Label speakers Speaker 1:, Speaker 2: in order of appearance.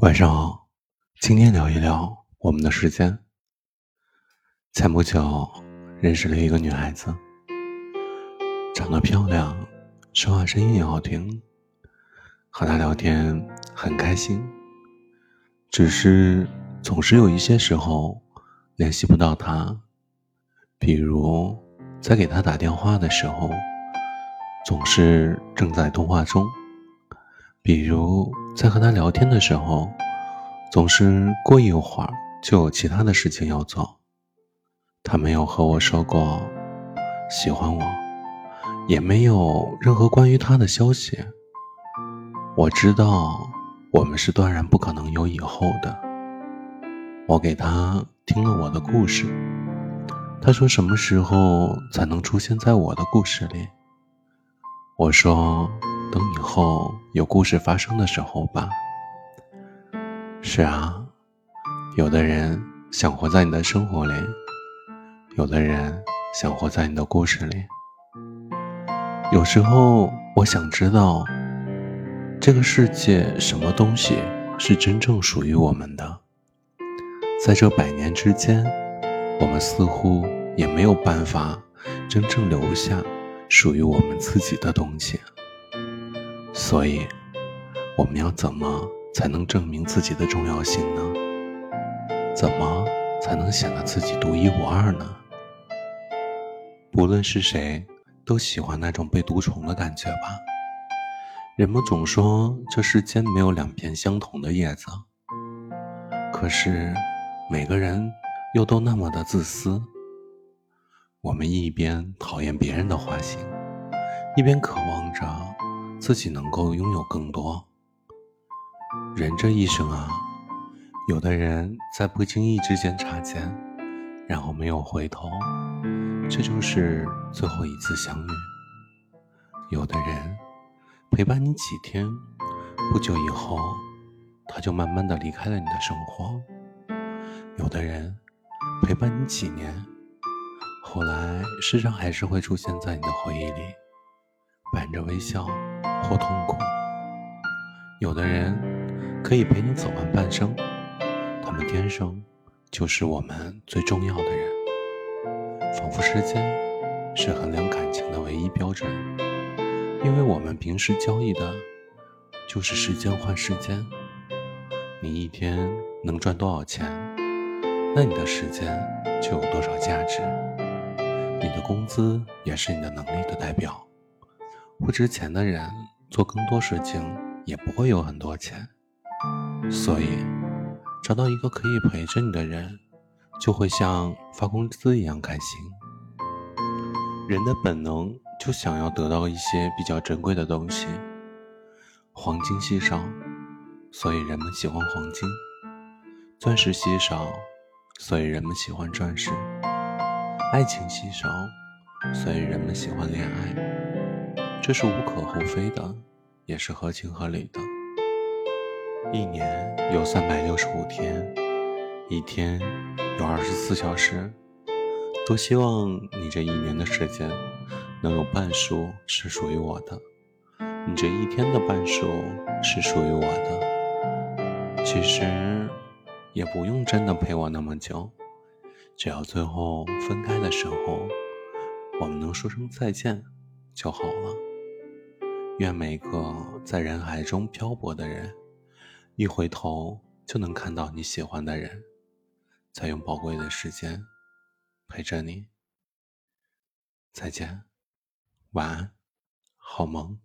Speaker 1: 晚上好，今天聊一聊我们的时间。前不久认识了一个女孩子，长得漂亮，说话声音也好听，和她聊天很开心。只是总是有一些时候联系不到她，比如在给她打电话的时候，总是正在通话中。比如在和他聊天的时候，总是过一会儿就有其他的事情要做。他没有和我说过喜欢我，也没有任何关于他的消息。我知道我们是断然不可能有以后的。我给他听了我的故事，他说什么时候才能出现在我的故事里？我说。后有故事发生的时候吧。是啊，有的人想活在你的生活里，有的人想活在你的故事里。有时候我想知道，这个世界什么东西是真正属于我们的？在这百年之间，我们似乎也没有办法真正留下属于我们自己的东西。所以，我们要怎么才能证明自己的重要性呢？怎么才能显得自己独一无二呢？不论是谁，都喜欢那种被独宠的感觉吧。人们总说这世间没有两片相同的叶子，可是每个人又都那么的自私。我们一边讨厌别人的花心，一边渴望着。自己能够拥有更多。人这一生啊，有的人在不经意之间擦肩，然后没有回头，这就是最后一次相遇。有的人陪伴你几天，不久以后，他就慢慢的离开了你的生活。有的人陪伴你几年，后来时常还是会出现在你的回忆里，板着微笑。或痛苦，有的人可以陪你走完半生，他们天生就是我们最重要的人。仿佛时间是衡量感情的唯一标准，因为我们平时交易的就是时间换时间。你一天能赚多少钱，那你的时间就有多少价值。你的工资也是你的能力的代表。不值钱的人。做更多事情也不会有很多钱，所以找到一个可以陪着你的人，就会像发工资一样开心。人的本能就想要得到一些比较珍贵的东西，黄金稀少，所以人们喜欢黄金；钻石稀少，所以人们喜欢钻石；爱情稀少，所以人们喜欢恋爱。这是无可厚非的。也是合情合理的。一年有三百六十五天，一天有二十四小时。多希望你这一年的时间，能有半数是属于我的，你这一天的半数是属于我的。其实也不用真的陪我那么久，只要最后分开的时候，我们能说声再见就好了。愿每个在人海中漂泊的人，一回头就能看到你喜欢的人，再用宝贵的时间陪着你。再见，晚安，好梦。